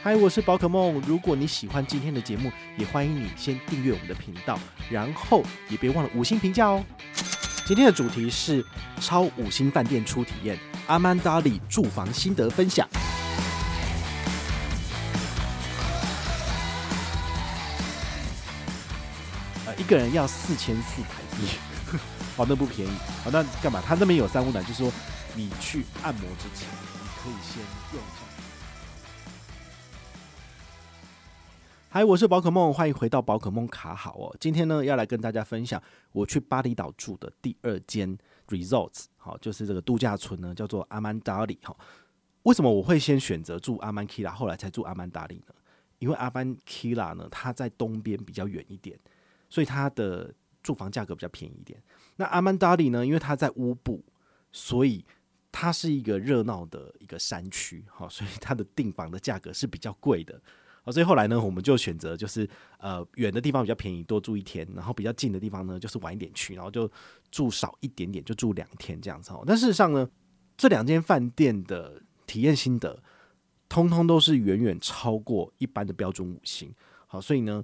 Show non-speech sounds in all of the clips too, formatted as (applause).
嗨，我是宝可梦。如果你喜欢今天的节目，也欢迎你先订阅我们的频道，然后也别忘了五星评价哦。今天的主题是超五星饭店初体验，阿曼达里住房心得分享。呃，一个人要四千四台币，(laughs) 哦，那不便宜。好，那干嘛？他那边有三温暖，就是说你去按摩之前，你可以先用嗨，我是宝可梦，欢迎回到宝可梦卡好哦。今天呢，要来跟大家分享我去巴厘岛住的第二间 resorts，好，就是这个度假村呢，叫做阿曼达里。哈，为什么我会先选择住阿曼 Kila，后来才住阿曼达里呢？因为阿曼 Kila 呢，它在东边比较远一点，所以它的住房价格比较便宜一点。那阿曼达里呢，因为它在乌布，所以它是一个热闹的一个山区，好，所以它的订房的价格是比较贵的。啊所以后来呢，我们就选择就是呃远的地方比较便宜，多住一天，然后比较近的地方呢，就是晚一点去，然后就住少一点点，就住两天这样子哦。但事实上呢，这两间饭店的体验心得，通通都是远远超过一般的标准五星。好，所以呢，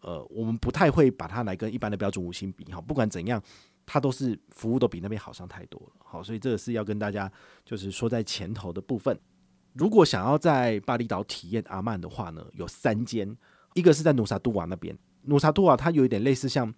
呃，我们不太会把它来跟一般的标准五星比。好，不管怎样，它都是服务都比那边好上太多了。好，所以这个是要跟大家就是说在前头的部分。如果想要在巴厘岛体验阿曼的话呢，有三间，一个是在努萨杜瓦那边，努萨杜瓦它有一点类似像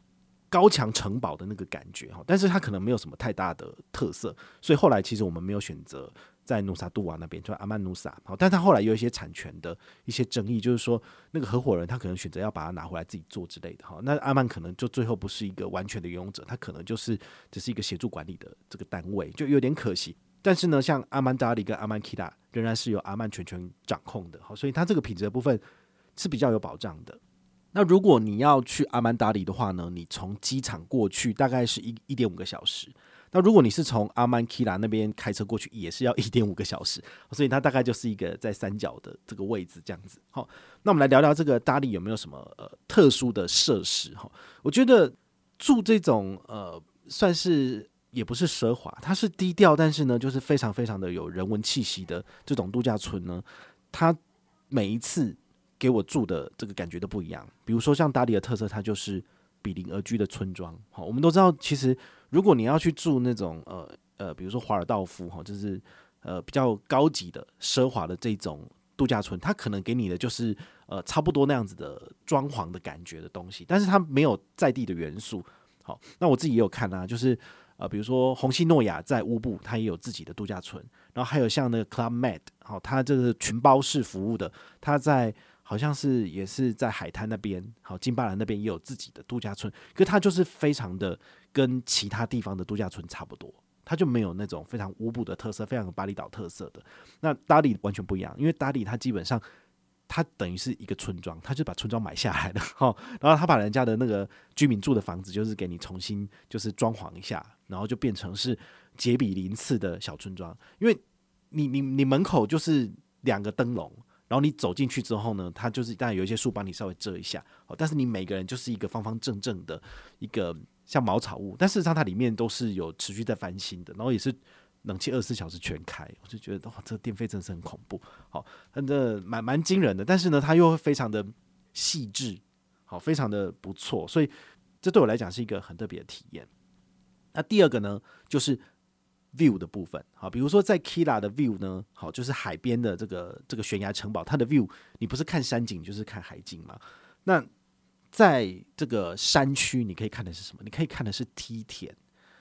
高墙城堡的那个感觉哈，但是它可能没有什么太大的特色，所以后来其实我们没有选择在努萨杜瓦那边，就阿曼努萨，好，但它后来有一些产权的一些争议，就是说那个合伙人他可能选择要把它拿回来自己做之类的哈，那阿曼可能就最后不是一个完全的拥有者，他可能就是只是一个协助管理的这个单位，就有点可惜。但是呢，像阿曼达里跟阿曼 Kida 仍然是由阿曼全权掌控的，好，所以它这个品质的部分是比较有保障的。那如果你要去阿曼达里的话呢，你从机场过去大概是一一点五个小时。那如果你是从阿曼 Kila 那边开车过去，也是要 (laughs) 一点五个小时。所以它大概就是一个在三角的这个位置这样子。好，那我们来聊聊这个达里有没有什么呃特殊的设施？哈，我觉得住这种呃算是。也不是奢华，它是低调，但是呢，就是非常非常的有人文气息的这种度假村呢。它每一次给我住的这个感觉都不一样。比如说像达里的特色，它就是比邻而居的村庄。好，我们都知道，其实如果你要去住那种呃呃，比如说华尔道夫哈，就是呃比较高级的奢华的这种度假村，它可能给你的就是呃差不多那样子的装潢的感觉的东西，但是它没有在地的元素。好，那我自己也有看啊，就是。呃，比如说红西诺亚在乌布，它也有自己的度假村。然后还有像那个 Club Med，好，它这个群包式服务的，它在好像是也是在海滩那边，好，金巴兰那边也有自己的度假村。可它就是非常的跟其他地方的度假村差不多，它就没有那种非常乌布的特色，非常有巴厘岛特色的。那达里完全不一样，因为达里它基本上。它等于是一个村庄，他就把村庄买下来了，哈，(laughs) 然后他把人家的那个居民住的房子，就是给你重新就是装潢一下，然后就变成是杰比林次的小村庄。因为你你你门口就是两个灯笼，然后你走进去之后呢，它就是当然有一些树帮你稍微遮一下，哦，但是你每个人就是一个方方正正的一个像茅草屋，但事实上它里面都是有持续在翻新的，然后也是。冷气二十四小时全开，我就觉得哇，这个电费真的是很恐怖。好，真的蛮蛮惊人的，但是呢，它又非常的细致，好，非常的不错，所以这对我来讲是一个很特别的体验。那第二个呢，就是 view 的部分。好，比如说在 Kila 的 view 呢，好，就是海边的这个这个悬崖城堡，它的 view 你不是看山景就是看海景嘛？那在这个山区，你可以看的是什么？你可以看的是梯田，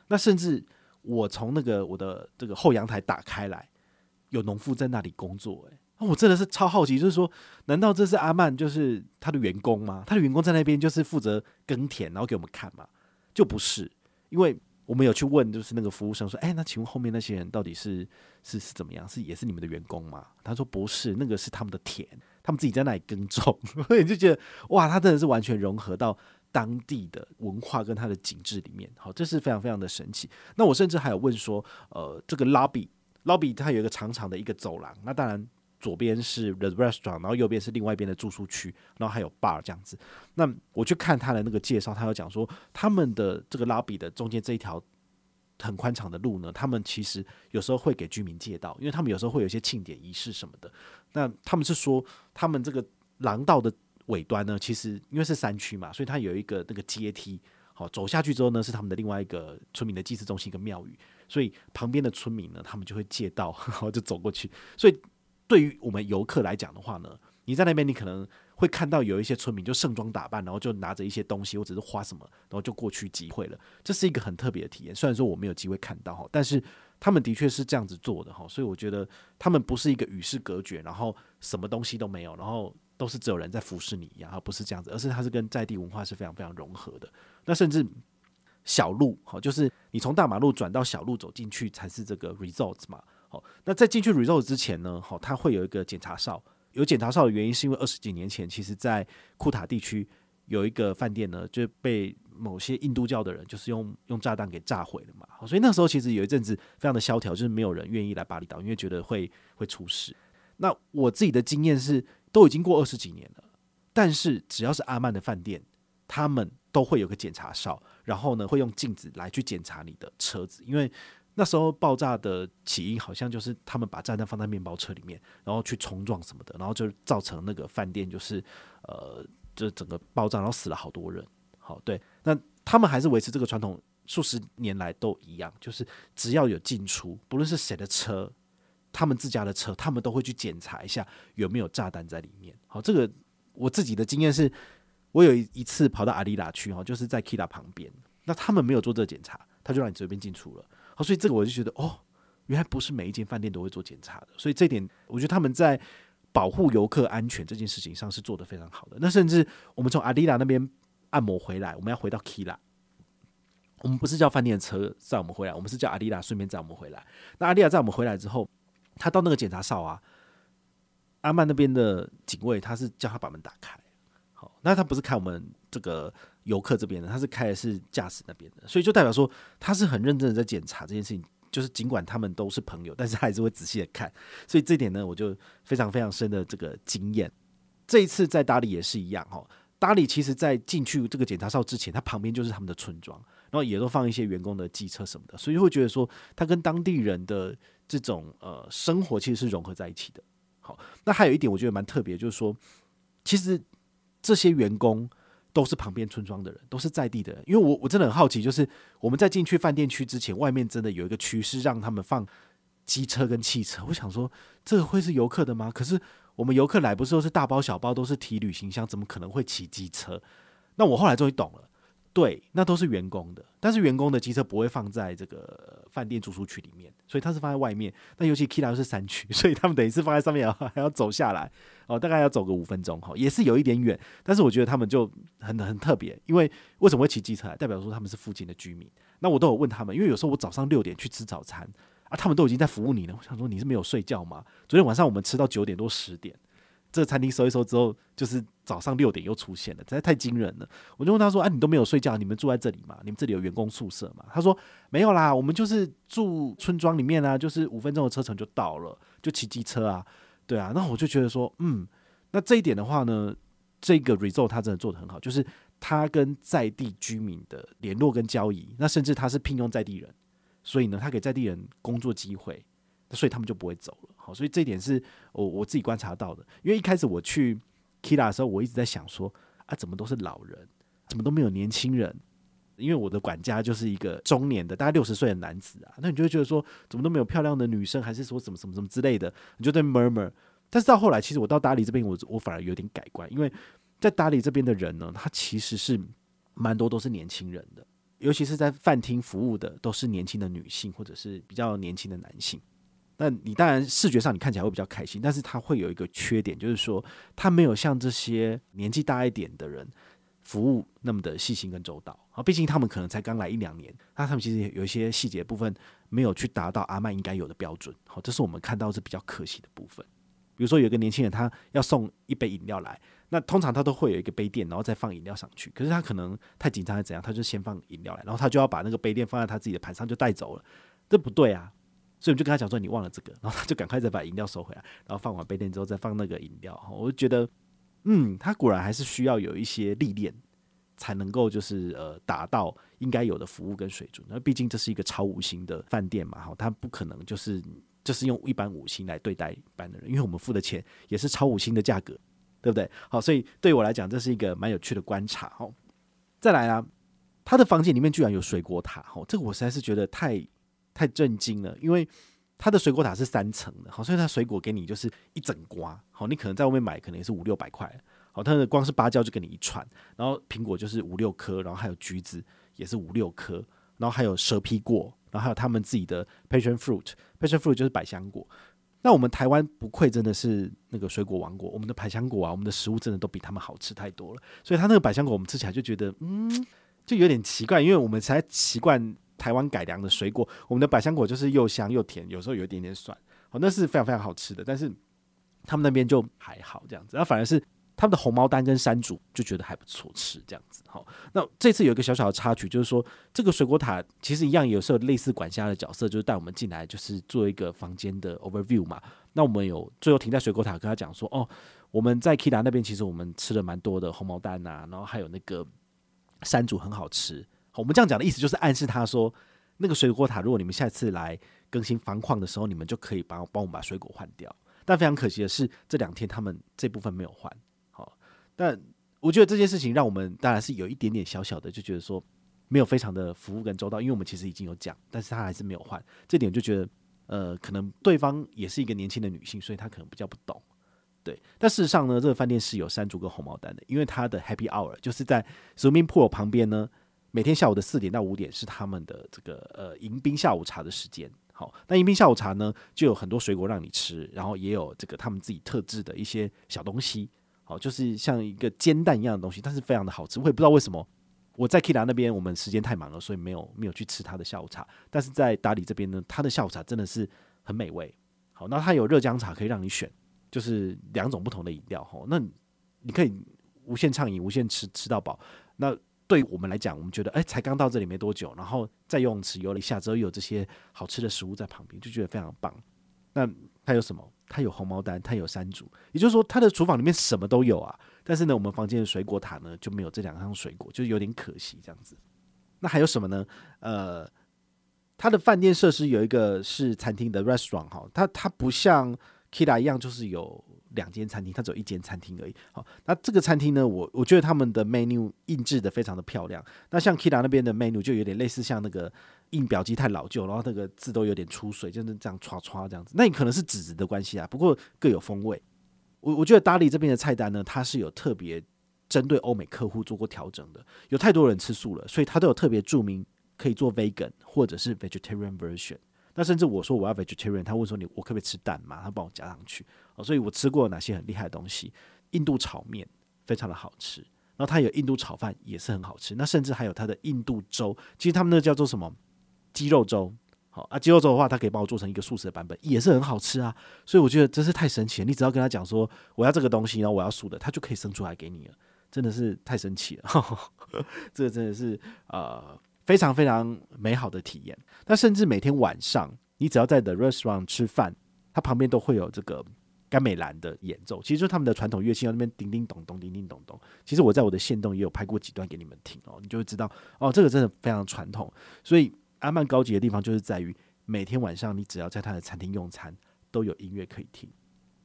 那甚至。我从那个我的这个后阳台打开来，有农夫在那里工作，欸，哎，我真的是超好奇，就是说，难道这是阿曼就是他的员工吗？他的员工在那边就是负责耕田，然后给我们看吗？就不是，因为我们有去问，就是那个服务生说，哎，那请问后面那些人到底是是是怎么样？是也是你们的员工吗？他说不是，那个是他们的田，他们自己在那里耕种，(laughs) 所以就觉得哇，他真的是完全融合到。当地的文化跟它的景致里面，好，这是非常非常的神奇。那我甚至还有问说，呃，这个 lobby lobby 它有一个长长的一个走廊，那当然左边是 the restaurant，然后右边是另外一边的住宿区，然后还有 bar 这样子。那我去看他的那个介绍，他有讲说，他们的这个 lobby 的中间这一条很宽敞的路呢，他们其实有时候会给居民借道，因为他们有时候会有一些庆典仪式什么的。那他们是说，他们这个廊道的尾端呢，其实因为是山区嘛，所以它有一个那个阶梯，好走下去之后呢，是他们的另外一个村民的祭祀中心，一个庙宇。所以旁边的村民呢，他们就会借道，然后就走过去。所以对于我们游客来讲的话呢，你在那边，你可能会看到有一些村民就盛装打扮，然后就拿着一些东西或者是花什么，然后就过去集会了。这是一个很特别的体验。虽然说我没有机会看到哈，但是他们的确是这样子做的哈。所以我觉得他们不是一个与世隔绝，然后什么东西都没有，然后都是只有人在服侍你一样，而不是这样子，而是它是跟在地文化是非常非常融合的。那甚至。小路好，就是你从大马路转到小路走进去才是这个 resorts 嘛。那在进去 resort 之前呢，好，它会有一个检查哨。有检查哨的原因是因为二十几年前，其实在库塔地区有一个饭店呢，就被某些印度教的人就是用用炸弹给炸毁了嘛。所以那时候其实有一阵子非常的萧条，就是没有人愿意来巴厘岛，因为觉得会会出事。那我自己的经验是，都已经过二十几年了，但是只要是阿曼的饭店，他们都会有个检查哨。然后呢，会用镜子来去检查你的车子，因为那时候爆炸的起因好像就是他们把炸弹放在面包车里面，然后去冲撞什么的，然后就造成那个饭店就是呃，就整个爆炸，然后死了好多人。好，对，那他们还是维持这个传统，数十年来都一样，就是只要有进出，不论是谁的车，他们自家的车，他们都会去检查一下有没有炸弹在里面。好，这个我自己的经验是。我有一次跑到阿里拉去哈，就是在 Kira 旁边，那他们没有做这个检查，他就让你随便进出了。好，所以这个我就觉得哦，原来不是每一间饭店都会做检查的，所以这点我觉得他们在保护游客安全这件事情上是做得非常好的。那甚至我们从阿里拉那边按摩回来，我们要回到 Kira，我们不是叫饭店的车载我们回来，我们是叫阿里拉顺便载我们回来。那阿里拉载我们回来之后，他到那个检查哨啊，阿曼那边的警卫他是叫他把门打开。好，那他不是看我们这个游客这边的，他是开的是驾驶那边的，所以就代表说他是很认真的在检查这件事情。就是尽管他们都是朋友，但是还是会仔细的看。所以这点呢，我就非常非常深的这个经验。这一次在达里也是一样哈，达里其实在进去这个检查哨之前，他旁边就是他们的村庄，然后也都放一些员工的机车什么的，所以就会觉得说他跟当地人的这种呃生活其实是融合在一起的。好，那还有一点我觉得蛮特别，就是说其实。这些员工都是旁边村庄的人，都是在地的人。因为我我真的很好奇，就是我们在进去饭店区之前，外面真的有一个区是让他们放机车跟汽车。我想说，这个会是游客的吗？可是我们游客来不是都是大包小包，都是提旅行箱，怎么可能会骑机车？那我后来终于懂了。对，那都是员工的，但是员工的机车不会放在这个饭店住宿区里面，所以他是放在外面。那尤其 Kira 是山区，所以他们等于是放在上面，还要走下来哦，大概要走个五分钟哈，也是有一点远。但是我觉得他们就很很特别，因为为什么会骑机车来？代表说他们是附近的居民。那我都有问他们，因为有时候我早上六点去吃早餐啊，他们都已经在服务你了。我想说你是没有睡觉吗？昨天晚上我们吃到九点多十点。这个餐厅收一收之后，就是早上六点又出现了，实在太惊人了。我就问他说：“哎、啊，你都没有睡觉？你们住在这里吗？你们这里有员工宿舍吗？”他说：“没有啦，我们就是住村庄里面啊，就是五分钟的车程就到了，就骑机车啊，对啊。”那我就觉得说，嗯，那这一点的话呢，这个 resort 他真的做得很好，就是他跟在地居民的联络跟交易，那甚至他是聘用在地人，所以呢，他给在地人工作机会。所以他们就不会走了，好，所以这一点是我我自己观察到的。因为一开始我去 Kira 的时候，我一直在想说啊，怎么都是老人，怎么都没有年轻人？因为我的管家就是一个中年的，大概六十岁的男子啊，那你就会觉得说，怎么都没有漂亮的女生，还是说什么什么什么之类的，你就在 murmur。但是到后来，其实我到达里这边，我我反而有点改观，因为在达里这边的人呢，他其实是蛮多都是年轻人的，尤其是在饭厅服务的都是年轻的女性或者是比较年轻的男性。那你当然视觉上你看起来会比较开心，但是他会有一个缺点，就是说他没有像这些年纪大一点的人服务那么的细心跟周到啊。毕竟他们可能才刚来一两年，那他们其实有一些细节部分没有去达到阿曼应该有的标准。好，这是我们看到是比较可惜的部分。比如说有一个年轻人，他要送一杯饮料来，那通常他都会有一个杯垫，然后再放饮料上去。可是他可能太紧张还是怎样，他就先放饮料来，然后他就要把那个杯垫放在他自己的盘上就带走了，这不对啊。所以我们就跟他讲说，你忘了这个，然后他就赶快再把饮料收回来，然后放完杯垫之后再放那个饮料。我就觉得，嗯，他果然还是需要有一些历练，才能够就是呃达到应该有的服务跟水准。那毕竟这是一个超五星的饭店嘛，哈，他不可能就是就是用一般五星来对待一般的人，因为我们付的钱也是超五星的价格，对不对？好，所以对我来讲，这是一个蛮有趣的观察。哈，再来啊，他的房间里面居然有水果塔，哈，这个我实在是觉得太太震惊了，因为。它的水果塔是三层的，好，所以它水果给你就是一整瓜，好，你可能在外面买可能也是五六百块，好，它的光是芭蕉就给你一串，然后苹果就是五六颗，然后还有橘子也是五六颗，然后还有蛇皮果，然后还有他们自己的 passion fruit，passion fruit 就是百香果。那我们台湾不愧真的是那个水果王国，我们的百香果啊，我们的食物真的都比他们好吃太多了，所以它那个百香果我们吃起来就觉得，嗯，就有点奇怪，因为我们才习惯。台湾改良的水果，我们的百香果就是又香又甜，有时候有一点点酸，好，那是非常非常好吃的。但是他们那边就还好这样子，那反而是他们的红毛丹跟山竹就觉得还不错吃这样子。好，那这次有一个小小的插曲，就是说这个水果塔其实一样，有时候类似管家的角色，就是带我们进来，就是做一个房间的 overview 嘛。那我们有最后停在水果塔，跟他讲说，哦，我们在 Kira 那边其实我们吃了蛮多的红毛丹呐、然后还有那个山竹很好吃。我们这样讲的意思就是暗示他说，那个水果塔，如果你们下次来更新房况的时候，你们就可以帮帮我们把水果换掉。但非常可惜的是，这两天他们这部分没有换。好，但我觉得这件事情让我们当然是有一点点小小的，就觉得说没有非常的服务跟周到，因为我们其实已经有讲，但是他还是没有换。这点就觉得，呃，可能对方也是一个年轻的女性，所以她可能比较不懂。对，但事实上呢，这个饭店是有山竹跟红毛丹的，因为它的 Happy Hour 就是在 Swimming Pool 旁边呢。每天下午的四点到五点是他们的这个呃迎宾下午茶的时间。好，那迎宾下午茶呢，就有很多水果让你吃，然后也有这个他们自己特制的一些小东西。好，就是像一个煎蛋一样的东西，但是非常的好吃。我也不知道为什么我在 Kira 那边我们时间太忙了，所以没有没有去吃他的下午茶。但是在达里这边呢，他的下午茶真的是很美味。好，那他有热姜茶可以让你选，就是两种不同的饮料。哈，那你可以无限畅饮，无限吃吃到饱。那对我们来讲，我们觉得，哎，才刚到这里没多久，然后在游泳池游了一下之后，有这些好吃的食物在旁边，就觉得非常棒。那它有什么？它有红毛丹，它有山竹，也就是说，它的厨房里面什么都有啊。但是呢，我们房间的水果塔呢就没有这两样水果，就有点可惜这样子。那还有什么呢？呃，它的饭店设施有一个是餐厅的 restaurant 哈，它它不像 Kira 一样，就是有。两间餐厅，它只有一间餐厅而已。好，那这个餐厅呢，我我觉得他们的 menu 印制的非常的漂亮。那像 Kira 那边的 menu 就有点类似像那个印表机太老旧，然后那个字都有点出水，就是这样刷刷这样子。那你可能是纸质的关系啊，不过各有风味。我我觉得达利这边的菜单呢，它是有特别针对欧美客户做过调整的。有太多人吃素了，所以它都有特别注明可以做 vegan 或者是 vegetarian version。那甚至我说我要 vegetarian，他问说你我可不可以吃蛋嘛？他帮我加上去。哦，所以我吃过哪些很厉害的东西？印度炒面非常的好吃，然后它有印度炒饭也是很好吃。那甚至还有它的印度粥，其实他们那叫做什么鸡肉粥？好啊，鸡肉粥的话，它可以帮我做成一个素食的版本，也是很好吃啊。所以我觉得真是太神奇了。你只要跟他讲说我要这个东西，然后我要素的，他就可以生出来给你了，真的是太神奇了。(laughs) 这个真的是呃。非常非常美好的体验。那甚至每天晚上，你只要在 The Restaurant 吃饭，它旁边都会有这个甘美兰的演奏，其实就是他们的传统乐器，在那边叮叮咚咚，叮叮咚咚。其实我在我的线动也有拍过几段给你们听哦，你就会知道哦，这个真的非常传统。所以阿曼高级的地方就是在于每天晚上，你只要在他的餐厅用餐，都有音乐可以听。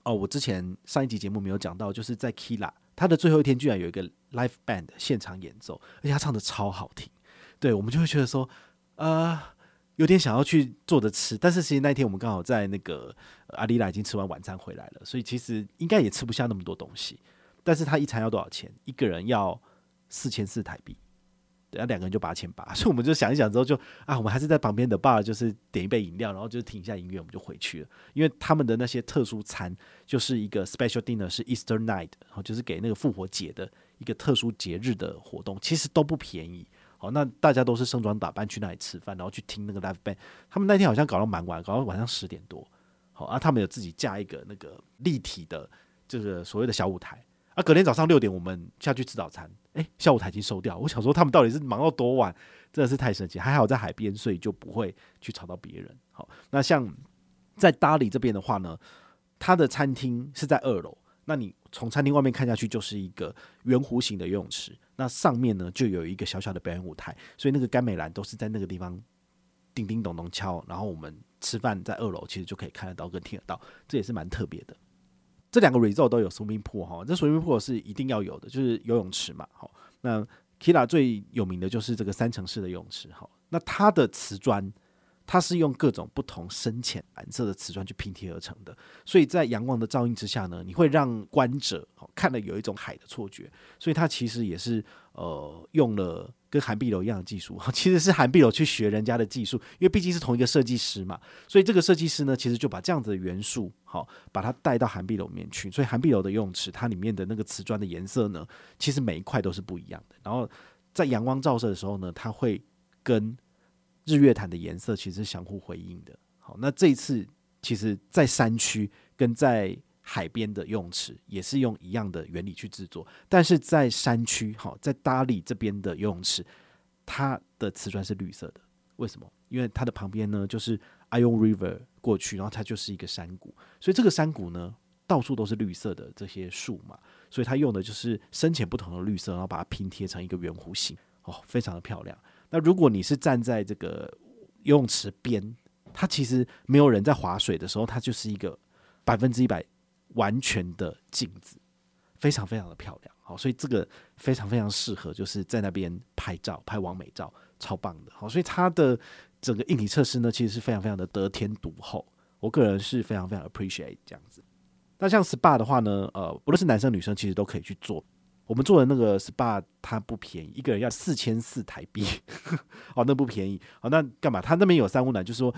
哦，我之前上一集节目没有讲到，就是在 Kila 他的最后一天居然有一个 Live Band 现场演奏，而且他唱的超好听。对，我们就会觉得说，呃，有点想要去坐着吃，但是其实那天我们刚好在那个阿里拉已经吃完晚餐回来了，所以其实应该也吃不下那么多东西。但是他一餐要多少钱？一个人要四千四台币，对，要两个人就八千八。(laughs) 所以我们就想一想之后就，就啊，我们还是在旁边的 bar 就是点一杯饮料，然后就听一下音乐，我们就回去了。因为他们的那些特殊餐就是一个 special dinner，是 Easter night，然后就是给那个复活节的一个特殊节日的活动，其实都不便宜。哦，那大家都是盛装打扮去那里吃饭，然后去听那个 live band。他们那天好像搞到蛮晚，搞到晚上十点多。好啊，他们有自己架一个那个立体的这个所谓的小舞台。啊，隔天早上六点我们下去吃早餐，诶，小舞台已经收掉。我想说他们到底是忙到多晚，真的是太神奇。还好在海边，所以就不会去吵到别人。好，那像在达里这边的话呢，他的餐厅是在二楼，那你从餐厅外面看下去就是一个圆弧形的游泳池，那上面呢就有一个小小的表演舞台，所以那个甘美兰都是在那个地方叮叮咚咚敲，然后我们吃饭在二楼其实就可以看得到跟听得到，这也是蛮特别的。这两个 resort 都有 swimming pool 哈，这 swimming pool 是一定要有的，就是游泳池嘛。好，那 Kila 最有名的就是这个三层式的泳池，好，那它的瓷砖。它是用各种不同深浅蓝色的瓷砖去拼贴而成的，所以在阳光的照映之下呢，你会让观者看了有一种海的错觉。所以它其实也是呃用了跟韩碧楼一样的技术，(laughs) 其实是韩碧楼去学人家的技术，因为毕竟是同一个设计师嘛。所以这个设计师呢，其实就把这样子的元素好把它带到韩碧楼面去。所以韩碧楼的游泳池，它里面的那个瓷砖的颜色呢，其实每一块都是不一样的。然后在阳光照射的时候呢，它会跟日月潭的颜色其实是相互回应的。好，那这一次其实，在山区跟在海边的游泳池也是用一样的原理去制作，但是在山区，好，在大理这边的游泳池，它的瓷砖是绿色的。为什么？因为它的旁边呢，就是 Ion River 过去，然后它就是一个山谷，所以这个山谷呢，到处都是绿色的这些树嘛，所以它用的就是深浅不同的绿色，然后把它拼贴成一个圆弧形，哦，非常的漂亮。那如果你是站在这个游泳池边，它其实没有人在划水的时候，它就是一个百分之一百完全的镜子，非常非常的漂亮。好，所以这个非常非常适合就是在那边拍照、拍完美照，超棒的。好，所以它的整个硬体设施呢，其实是非常非常的得天独厚。我个人是非常非常 appreciate 这样子。那像 SPA 的话呢，呃，不论是男生女生，其实都可以去做。我们做的那个 SPA 它不便宜，一个人要四千四台币，(laughs) 哦，那不便宜。哦，那干嘛？他那边有三温暖，就是说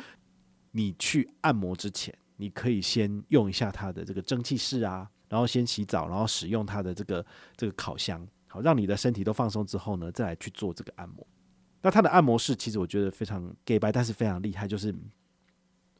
你去按摩之前，你可以先用一下它的这个蒸汽室啊，然后先洗澡，然后使用它的这个这个烤箱，好，让你的身体都放松之后呢，再来去做这个按摩。那它的按摩室其实我觉得非常假掰，但是非常厉害，就是。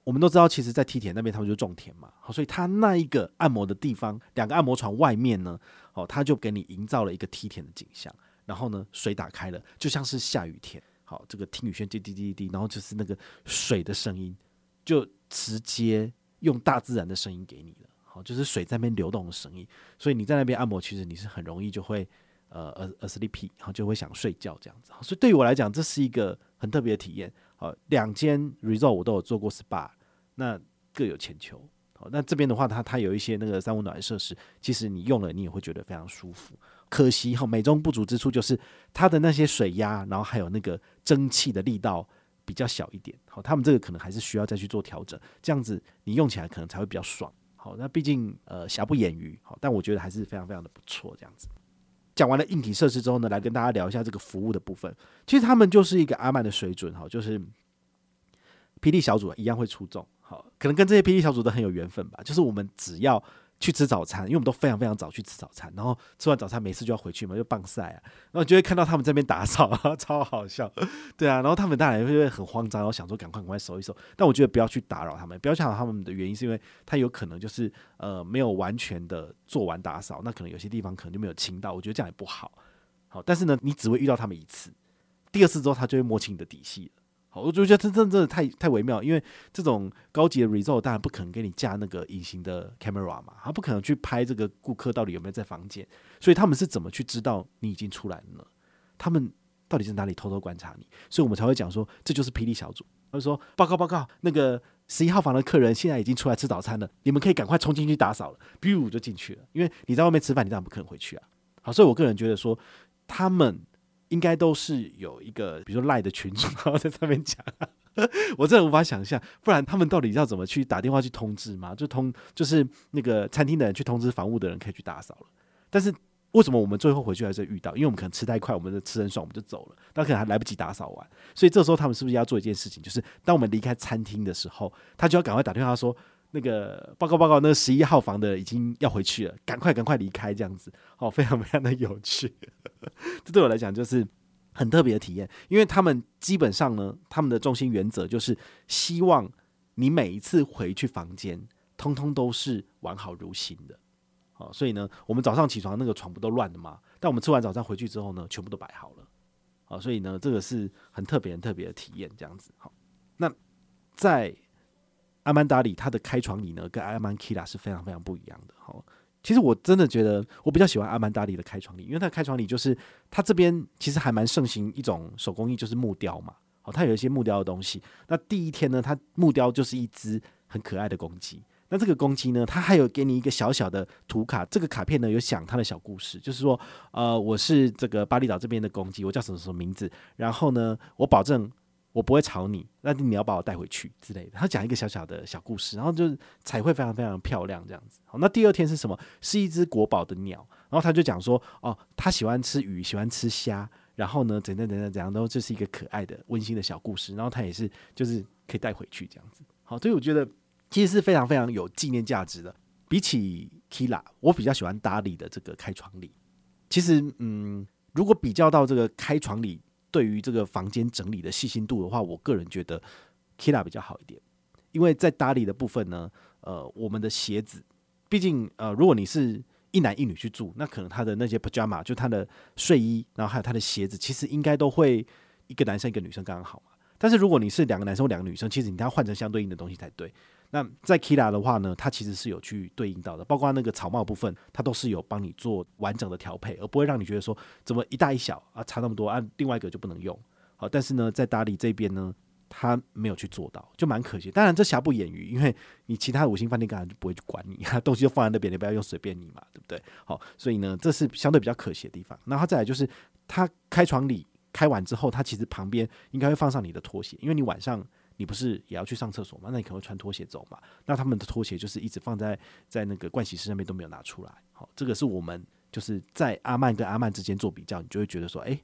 我们都知道，其实，在梯田那边，他们就种田嘛，好，所以他那一个按摩的地方，两个按摩床外面呢，哦，他就给你营造了一个梯田的景象。然后呢，水打开了，就像是下雨天，好，这个听雨轩滴滴滴滴，然后就是那个水的声音，就直接用大自然的声音给你了，好，就是水在那边流动的声音。所以你在那边按摩，其实你是很容易就会呃呃呃 sleep，然后就会想睡觉这样子。所以对于我来讲，这是一个很特别的体验。好，两间 resort 我都有做过 SPA，那各有千秋。好，那这边的话，它它有一些那个三温暖设施，其实你用了你也会觉得非常舒服。可惜哈，美中不足之处就是它的那些水压，然后还有那个蒸汽的力道比较小一点。好，他们这个可能还是需要再去做调整，这样子你用起来可能才会比较爽。好，那毕竟呃瑕不掩瑜，好，但我觉得还是非常非常的不错，这样子。讲完了硬体设施之后呢，来跟大家聊一下这个服务的部分。其实他们就是一个阿曼的水准哈，就是霹雳小组一样会出众。好，可能跟这些霹雳小组都很有缘分吧。就是我们只要去吃早餐，因为我们都非常非常早去吃早餐，然后吃完早餐每次就要回去嘛，就棒晒啊，然后就会看到他们这边打扫，(laughs) 超好笑。对啊，然后他们当然会很慌张，然后想说赶快赶快收一收。但我觉得不要去打扰他们，不要去打扰他们的原因是因为他有可能就是呃没有完全的做完打扫，那可能有些地方可能就没有清到，我觉得这样也不好。好，但是呢，你只会遇到他们一次，第二次之后他就会摸清你的底细了。我就觉得真真真的太太微妙，因为这种高级的 resort 当然不可能给你架那个隐形的 camera 嘛，他不可能去拍这个顾客到底有没有在房间，所以他们是怎么去知道你已经出来了呢？他们到底是哪里偷偷观察你？所以我们才会讲说这就是霹雳小组。他说报告报告，那个十一号房的客人现在已经出来吃早餐了，你们可以赶快冲进去打扫了，biu 就进去了，因为你在外面吃饭，你当然不可能回去啊。好，所以我个人觉得说他们应该都是有一个，比如说赖的群主，然后在上面讲。(laughs) 我真的无法想象，不然他们到底要怎么去打电话去通知吗？就通就是那个餐厅的人去通知房屋的人可以去打扫了。但是为什么我们最后回去还是遇到？因为我们可能吃太快，我们的吃很爽，我们就走了，但可能还来不及打扫完。所以这时候他们是不是要做一件事情？就是当我们离开餐厅的时候，他就要赶快打电话说：“那个报告报告，那十一号房的已经要回去了，赶快赶快离开。”这样子，哦，非常非常的有趣。(laughs) 这对我来讲就是。很特别的体验，因为他们基本上呢，他们的中心原则就是希望你每一次回去房间，通通都是完好如新的。好，所以呢，我们早上起床那个床不都乱的吗？但我们吃完早餐回去之后呢，全部都摆好了。好，所以呢，这个是很特别、很特别的体验，这样子。好，那在阿曼达里，它的开床礼呢，跟阿曼 Kila 是非常非常不一样的。好，其实我真的觉得我比较喜欢阿曼达里的开窗礼，因为它的开窗礼就是它这边其实还蛮盛行一种手工艺，就是木雕嘛。好，它有一些木雕的东西。那第一天呢，它木雕就是一只很可爱的公鸡。那这个公鸡呢，它还有给你一个小小的图卡，这个卡片呢有讲它的小故事，就是说，呃，我是这个巴厘岛这边的公鸡，我叫什么什么名字，然后呢，我保证我不会吵你，那你要把我带回去之类的。他讲一个小小的小故事，然后就是彩绘非常非常漂亮这样子。好，那第二天是什么？是一只国宝的鸟，然后他就讲说，哦，他喜欢吃鱼，喜欢吃虾，然后呢，怎样怎样怎样，都这是一个可爱的温馨的小故事，然后他也是就是可以带回去这样子。好，所以我觉得。其实是非常非常有纪念价值的。比起 Kila，我比较喜欢达里的这个开窗礼。其实，嗯，如果比较到这个开窗礼对于这个房间整理的细心度的话，我个人觉得 Kila 比较好一点。因为在搭理的部分呢，呃，我们的鞋子，毕竟呃，如果你是一男一女去住，那可能他的那些 pajama 就他的睡衣，然后还有他的鞋子，其实应该都会一个男生一个女生刚刚好嘛。但是如果你是两个男生或两个女生，其实你要换成相对应的东西才对。那在 Kira 的话呢，它其实是有去对应到的，包括那个草帽部分，它都是有帮你做完整的调配，而不会让你觉得说怎么一大一小啊差那么多啊，另外一个就不能用。好，但是呢，在达里这边呢，它没有去做到，就蛮可惜。当然这瑕不掩瑜，因为你其他五星饭店当然就不会去管你，东西就放在那边，你不要用随便你嘛，对不对？好，所以呢，这是相对比较可惜的地方。那它再来就是，它开床礼开完之后，它其实旁边应该会放上你的拖鞋，因为你晚上。你不是也要去上厕所吗？那你可能会穿拖鞋走嘛？那他们的拖鞋就是一直放在在那个盥洗室那边都没有拿出来。好，这个是我们就是在阿曼跟阿曼之间做比较，你就会觉得说，哎、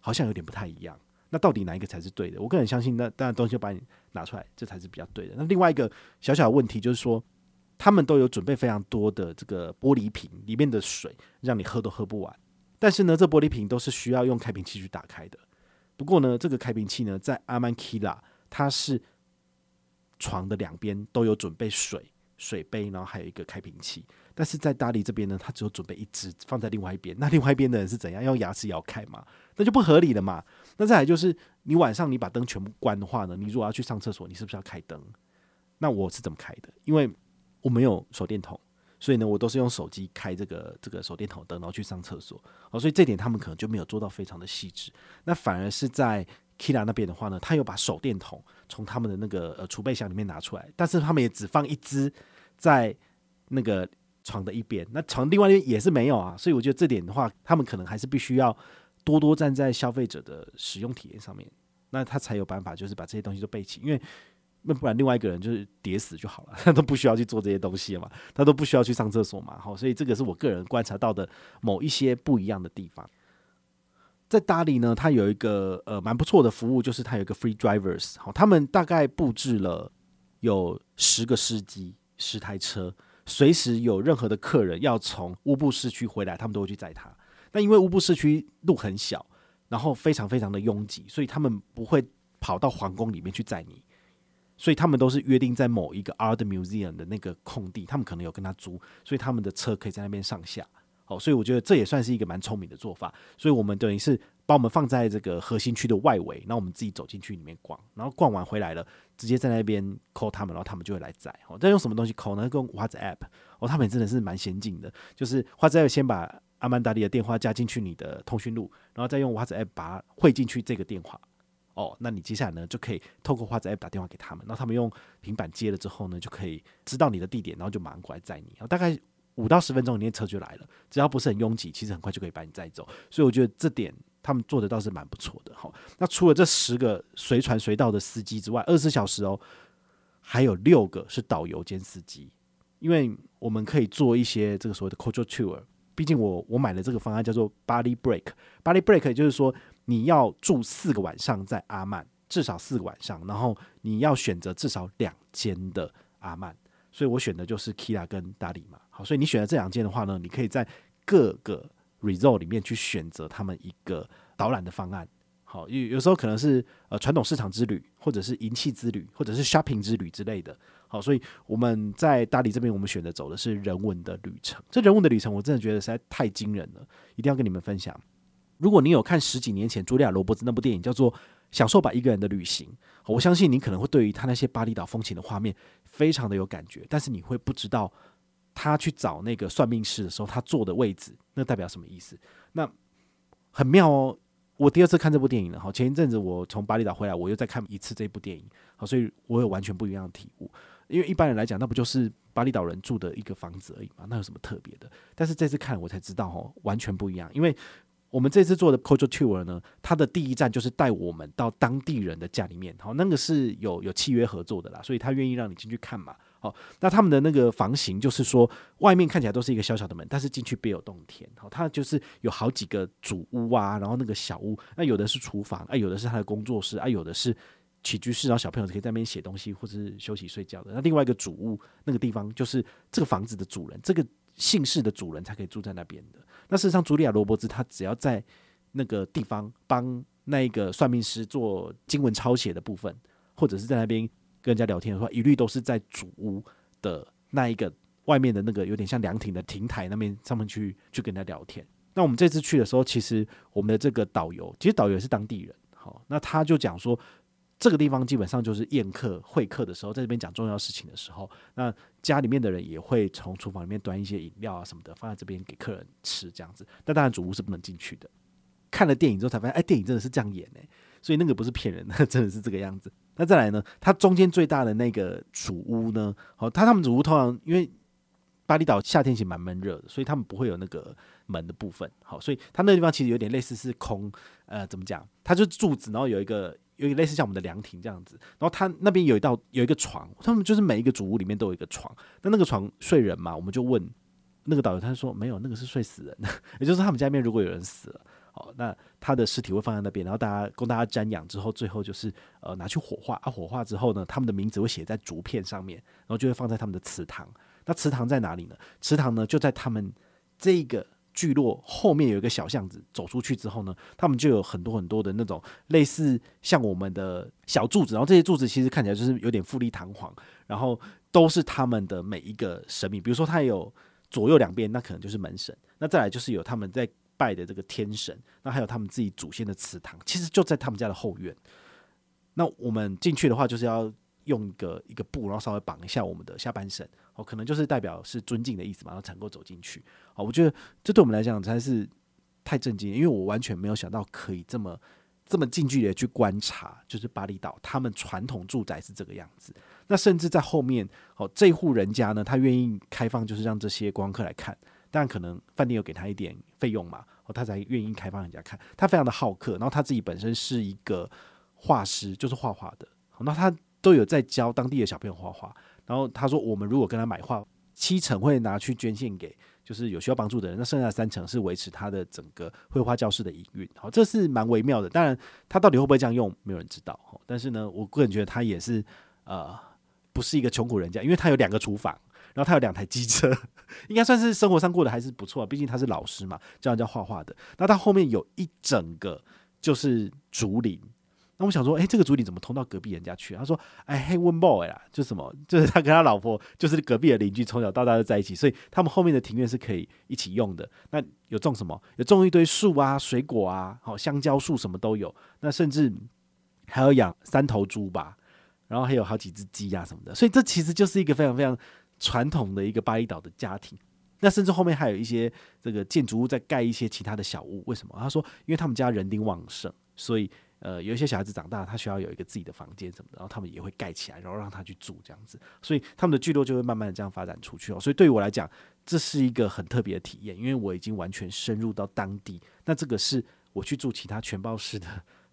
好像有点不太一样。那到底哪一个才是对的？我个人相信，那当然东西把你拿出来，这才是比较对的。那另外一个小小的问题就是说，他们都有准备非常多的这个玻璃瓶，里面的水让你喝都喝不完。但是呢，这玻璃瓶都是需要用开瓶器去打开的。不过呢，这个开瓶器呢，在阿曼 Kila。它是床的两边都有准备水水杯，然后还有一个开瓶器。但是在大理这边呢，它只有准备一只放在另外一边。那另外一边的人是怎样？用牙齿咬开嘛？那就不合理了嘛。那再来就是，你晚上你把灯全部关的话呢，你如果要去上厕所，你是不是要开灯？那我是怎么开的？因为我没有手电筒，所以呢，我都是用手机开这个这个手电筒灯，然后去上厕所。哦，所以这点他们可能就没有做到非常的细致。那反而是在 Kila 那边的话呢，他有把手电筒从他们的那个呃储备箱里面拿出来，但是他们也只放一支在那个床的一边，那床另外一边也是没有啊，所以我觉得这点的话，他们可能还是必须要多多站在消费者的使用体验上面，那他才有办法就是把这些东西都备齐，因为那不然另外一个人就是跌死就好了，他都不需要去做这些东西嘛，他都不需要去上厕所嘛，好，所以这个是我个人观察到的某一些不一样的地方。在大理呢，它有一个呃蛮不错的服务，就是它有一个 free drivers，好，他们大概布置了有十个司机，十台车，随时有任何的客人要从乌布市区回来，他们都会去载他。那因为乌布市区路很小，然后非常非常的拥挤，所以他们不会跑到皇宫里面去载你，所以他们都是约定在某一个 art museum 的那个空地，他们可能有跟他租，所以他们的车可以在那边上下。哦，所以我觉得这也算是一个蛮聪明的做法。所以我们等于是把我们放在这个核心区的外围，然后我们自己走进去里面逛，然后逛完回来了，直接在那边 call 他们，然后他们就会来载。哦，再用什么东西 call 呢？用 WhatsApp。哦，他们真的是蛮先进的，就是 WhatsApp 先把阿曼达利的电话加进去你的通讯录，然后再用 WhatsApp 把它汇进去这个电话。哦，那你接下来呢就可以透过 WhatsApp 打电话给他们，然后他们用平板接了之后呢，就可以知道你的地点，然后就马上过来载你。大概。五到十分钟，你那车就来了。只要不是很拥挤，其实很快就可以把你载走。所以我觉得这点他们做的倒是蛮不错的。好，那除了这十个随传随到的司机之外，二十四小时哦，还有六个是导游兼司机。因为我们可以做一些这个所谓的 culture tour。毕竟我我买的这个方案叫做 body break。body Break 也就是说你要住四个晚上在阿曼，至少四个晚上，然后你要选择至少两间的阿曼。所以我选的就是 Kila 跟达里嘛。好，所以你选了这两件的话呢，你可以在各个 resort 里面去选择他们一个导览的方案。好，有有时候可能是呃传统市场之旅，或者是银器之旅，或者是 shopping 之旅之类的。好，所以我们在大理这边，我们选择走的是人文的旅程。这人文的旅程，我真的觉得实在太惊人了，一定要跟你们分享。如果你有看十几年前茱莉亚·罗伯兹那部电影，叫做《享受吧一个人的旅行》，我相信你可能会对于他那些巴厘岛风情的画面非常的有感觉，但是你会不知道。他去找那个算命师的时候，他坐的位置，那代表什么意思？那很妙哦。我第二次看这部电影了，哈，前一阵子我从巴厘岛回来，我又再看一次这部电影，好，所以我有完全不一样的体悟。因为一般人来讲，那不就是巴厘岛人住的一个房子而已嘛，那有什么特别的？但是这次看我才知道，哦，完全不一样。因为我们这次做的 Culture Tour 呢，它的第一站就是带我们到当地人的家里面，好，那个是有有契约合作的啦，所以他愿意让你进去看嘛。好，那他们的那个房型就是说，外面看起来都是一个小小的门，但是进去别有洞天。好，它就是有好几个主屋啊，然后那个小屋，那有的是厨房，啊，有的是他的工作室，啊，有的是起居室，然后小朋友可以在那边写东西或者是休息睡觉的。那另外一个主屋那个地方，就是这个房子的主人，这个姓氏的主人才可以住在那边的。那事实上，茱莉亚·罗伯兹他只要在那个地方帮那个算命师做经文抄写的部分，或者是在那边。跟人家聊天的话，一律都是在主屋的那一个外面的那个有点像凉亭的亭台那边上面去去跟人家聊天。那我们这次去的时候，其实我们的这个导游，其实导游也是当地人，好，那他就讲说，这个地方基本上就是宴客会客的时候，在这边讲重要事情的时候，那家里面的人也会从厨房里面端一些饮料啊什么的放在这边给客人吃这样子。但当然主屋是不能进去的。看了电影之后才发现，哎，电影真的是这样演欸。所以那个不是骗人的，真的是这个样子。那再来呢？它中间最大的那个主屋呢？好，它他们主屋通常因为巴厘岛夏天其实蛮闷热的，所以他们不会有那个门的部分。好，所以它那个地方其实有点类似是空，呃，怎么讲？它就是柱子，然后有一个有类似像我们的凉亭这样子。然后它那边有一道有一个床，他们就是每一个主屋里面都有一个床。那那个床睡人嘛？我们就问那个导游，他说没有，那个是睡死人的，也就是他们家里面如果有人死了。哦，那他的尸体会放在那边，然后大家供大家瞻仰之后，最后就是呃拿去火化啊，火化之后呢，他们的名字会写在竹片上面，然后就会放在他们的祠堂。那祠堂在哪里呢？祠堂呢就在他们这个聚落后面有一个小巷子，走出去之后呢，他们就有很多很多的那种类似像我们的小柱子，然后这些柱子其实看起来就是有点富丽堂皇，然后都是他们的每一个神明，比如说他有左右两边，那可能就是门神，那再来就是有他们在。拜的这个天神，那还有他们自己祖先的祠堂，其实就在他们家的后院。那我们进去的话，就是要用一个一个布，然后稍微绑一下我们的下半身，哦，可能就是代表是尊敬的意思嘛，然后才能够走进去。哦，我觉得这对我们来讲才是太震惊，因为我完全没有想到可以这么这么近距离的去观察，就是巴厘岛他们传统住宅是这个样子。那甚至在后面，哦，这户人家呢，他愿意开放，就是让这些光客来看。但可能饭店有给他一点费用嘛，哦，他才愿意开放人家看。他非常的好客，然后他自己本身是一个画师，就是画画的。那他都有在教当地的小朋友画画。然后他说，我们如果跟他买画，七成会拿去捐献给就是有需要帮助的人，那剩下三成是维持他的整个绘画教室的营运。好，这是蛮微妙的。当然，他到底会不会这样用，没有人知道。但是呢，我个人觉得他也是呃，不是一个穷苦人家，因为他有两个厨房。然后他有两台机车，(laughs) 应该算是生活上过得还是不错。毕竟他是老师嘛，教人家画画的。那他后面有一整个就是竹林。那我想说，哎，这个竹林怎么通到隔壁人家去？他说，哎，嘿，one boy 啦，就什么，(laughs) 就是他跟他老婆就是隔壁的邻居，从小到大都在一起，所以他们后面的庭院是可以一起用的。那有种什么？有种一堆树啊，水果啊，好，香蕉树什么都有。那甚至还有养三头猪吧，然后还有好几只鸡啊什么的。所以这其实就是一个非常非常。传统的一个巴厘岛的家庭，那甚至后面还有一些这个建筑物在盖一些其他的小屋。为什么？他说，因为他们家人丁旺盛，所以呃，有一些小孩子长大，他需要有一个自己的房间什么的，然后他们也会盖起来，然后让他去住这样子。所以他们的聚落就会慢慢的这样发展出去哦。所以对于我来讲，这是一个很特别的体验，因为我已经完全深入到当地。那这个是我去住其他全包式的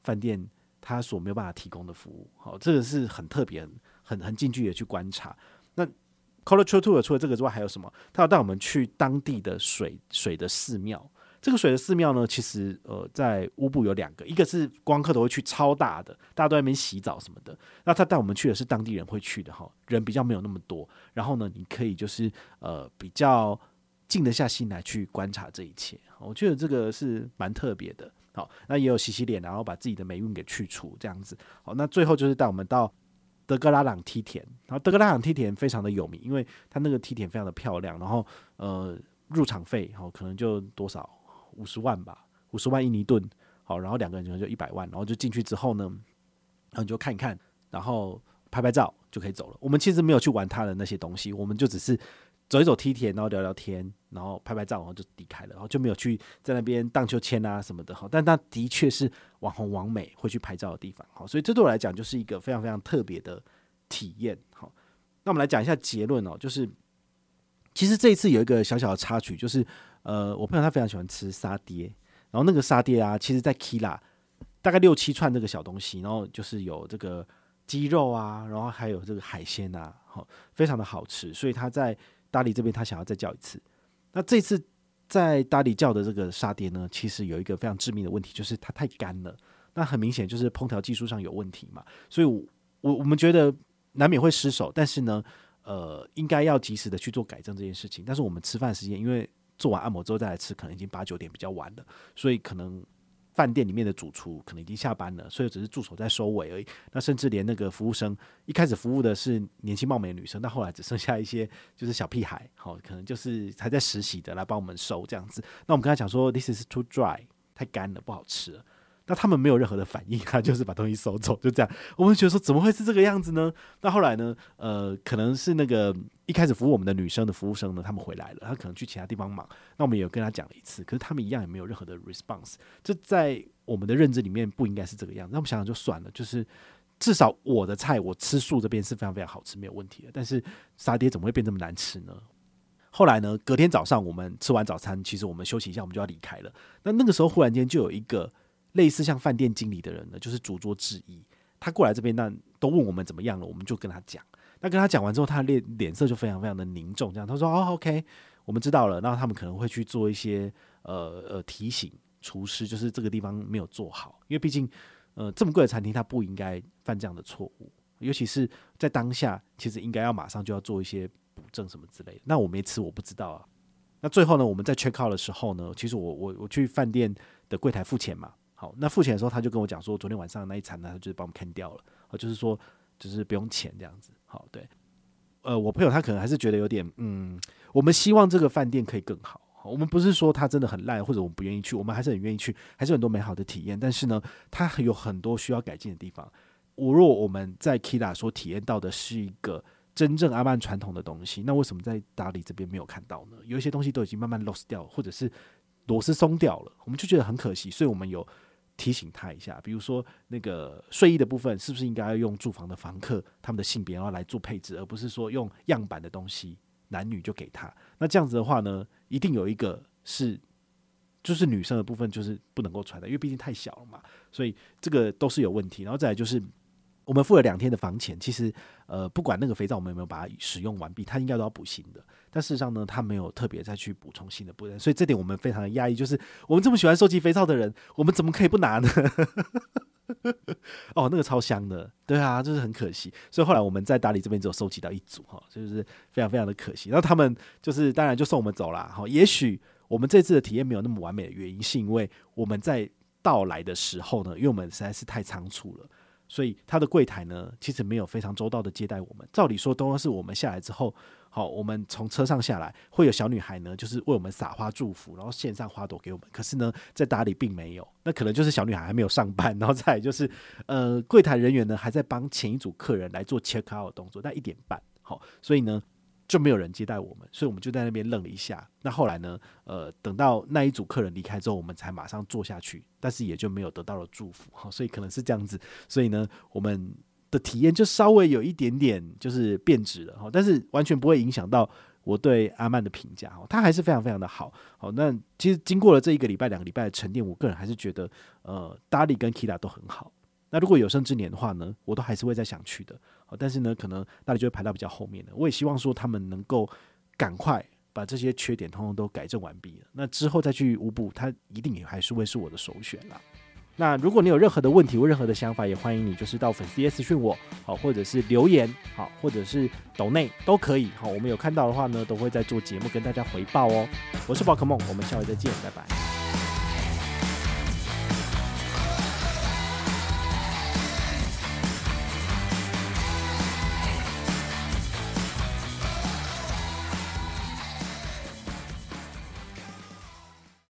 饭店，他所没有办法提供的服务。好，这个是很特别、很很近距离去观察。那 Culture Tour 除了这个之外，还有什么？他要带我们去当地的水水的寺庙。这个水的寺庙呢，其实呃，在乌布有两个，一个是光客都会去，超大的，大家都在那边洗澡什么的。那他带我们去的是当地人会去的哈，人比较没有那么多。然后呢，你可以就是呃比较静得下心来去观察这一切。我觉得这个是蛮特别的。好，那也有洗洗脸，然后把自己的霉运给去除这样子。好，那最后就是带我们到。德格拉朗梯田，然后德格拉朗梯田非常的有名，因为它那个梯田非常的漂亮，然后呃入场费好可能就多少五十万吧，五十万印尼盾，好，然后两个人可能就一百万，然后就进去之后呢，然后你就看一看，然后拍拍照就可以走了。我们其实没有去玩它的那些东西，我们就只是走一走梯田，然后聊聊天，然后拍拍照，然后就离开了，然后就没有去在那边荡秋千啊什么的哈。但那的确是网红王美会去拍照的地方，好，所以这对我来讲就是一个非常非常特别的体验。好，那我们来讲一下结论哦，就是其实这一次有一个小小的插曲，就是呃，我朋友他非常喜欢吃沙爹，然后那个沙爹啊，其实在 Kila 大概六七串这个小东西，然后就是有这个鸡肉啊，然后还有这个海鲜啊，好，非常的好吃，所以他在。达里这边他想要再叫一次，那这次在达里叫的这个沙爹呢，其实有一个非常致命的问题，就是它太干了。那很明显就是烹调技术上有问题嘛，所以我，我我们觉得难免会失手，但是呢，呃，应该要及时的去做改正这件事情。但是我们吃饭时间，因为做完按摩之后再来吃，可能已经八九点比较晚了，所以可能。饭店里面的主厨可能已经下班了，所以只是助手在收尾而已。那甚至连那个服务生一开始服务的是年轻貌美的女生，但后来只剩下一些就是小屁孩，好，可能就是还在实习的来帮我们收这样子。那我们跟他讲说，This is too dry，太干了，不好吃了。那他们没有任何的反应，他就是把东西收走，就这样。我们觉得说，怎么会是这个样子呢？那后来呢？呃，可能是那个一开始服务我们的女生的服务生呢，他们回来了，他可能去其他地方忙。那我们也有跟他讲了一次，可是他们一样也没有任何的 response。这在我们的认知里面不应该是这个样子。那我们想想就算了，就是至少我的菜我吃素这边是非常非常好吃，没有问题的。但是沙爹怎么会变这么难吃呢？后来呢？隔天早上我们吃完早餐，其实我们休息一下，我们就要离开了。那那个时候忽然间就有一个。类似像饭店经理的人呢，就是主桌之一他过来这边，那都问我们怎么样了，我们就跟他讲。那跟他讲完之后，他脸脸色就非常非常的凝重，这样他说：“哦，OK，我们知道了。”然后他们可能会去做一些呃呃提醒厨师，就是这个地方没有做好，因为毕竟呃这么贵的餐厅，他不应该犯这样的错误，尤其是在当下，其实应该要马上就要做一些补正什么之类的。那我没吃，我不知道啊。那最后呢，我们在 check out 的时候呢，其实我我我去饭店的柜台付钱嘛。好，那付钱的时候，他就跟我讲说，昨天晚上那一餐呢，他就是帮我们 c 掉了，就是说，就是不用钱这样子。好，对，呃，我朋友他可能还是觉得有点，嗯，我们希望这个饭店可以更好。我们不是说他真的很烂，或者我们不愿意去，我们还是很愿意去，还是很多美好的体验。但是呢，它有很多需要改进的地方。我若我们在 Kila 所体验到的是一个真正阿曼传统的东西，那为什么在达里这边没有看到呢？有一些东西都已经慢慢 lost 掉，或者是螺丝松掉了，我们就觉得很可惜。所以我们有。提醒他一下，比如说那个睡衣的部分，是不是应该要用住房的房客他们的性别然后来做配置，而不是说用样板的东西，男女就给他。那这样子的话呢，一定有一个是就是女生的部分就是不能够穿的，因为毕竟太小了嘛，所以这个都是有问题。然后再来就是。我们付了两天的房钱，其实呃，不管那个肥皂我们有没有把它使用完毕，它应该都要补新的。但事实上呢，它没有特别再去补充新的部分，所以这点我们非常的压抑。就是我们这么喜欢收集肥皂的人，我们怎么可以不拿呢？(laughs) 哦，那个超香的，对啊，就是很可惜。所以后来我们在大理这边只有收集到一组哈，就是非常非常的可惜。然后他们就是当然就送我们走了哈。也许我们这次的体验没有那么完美的原因，是因为我们在到来的时候呢，因为我们实在是太仓促了。所以他的柜台呢，其实没有非常周到的接待我们。照理说，都是我们下来之后，好，我们从车上下来，会有小女孩呢，就是为我们撒花祝福，然后献上花朵给我们。可是呢，在打理并没有，那可能就是小女孩还没有上班，然后再就是，呃，柜台人员呢还在帮前一组客人来做 check out 的动作，但一点半，好，所以呢。就没有人接待我们，所以我们就在那边愣了一下。那后来呢？呃，等到那一组客人离开之后，我们才马上坐下去，但是也就没有得到了祝福。好，所以可能是这样子。所以呢，我们的体验就稍微有一点点就是变质了。哈，但是完全不会影响到我对阿曼的评价。哈，他还是非常非常的好。好，那其实经过了这一个礼拜、两个礼拜的沉淀，我个人还是觉得，呃，达里跟 Kila 都很好。那如果有生之年的话呢，我都还是会再想去的。好但是呢，可能那里就会排到比较后面的。我也希望说他们能够赶快把这些缺点通通都改正完毕了。那之后再去乌布，它一定也还是会是我的首选啦。那如果你有任何的问题或任何的想法，也欢迎你就是到粉丝页私讯我，好，或者是留言，好，或者是抖内都可以。好，我们有看到的话呢，都会在做节目跟大家回报哦。我是宝可梦，我们下回再见，拜拜。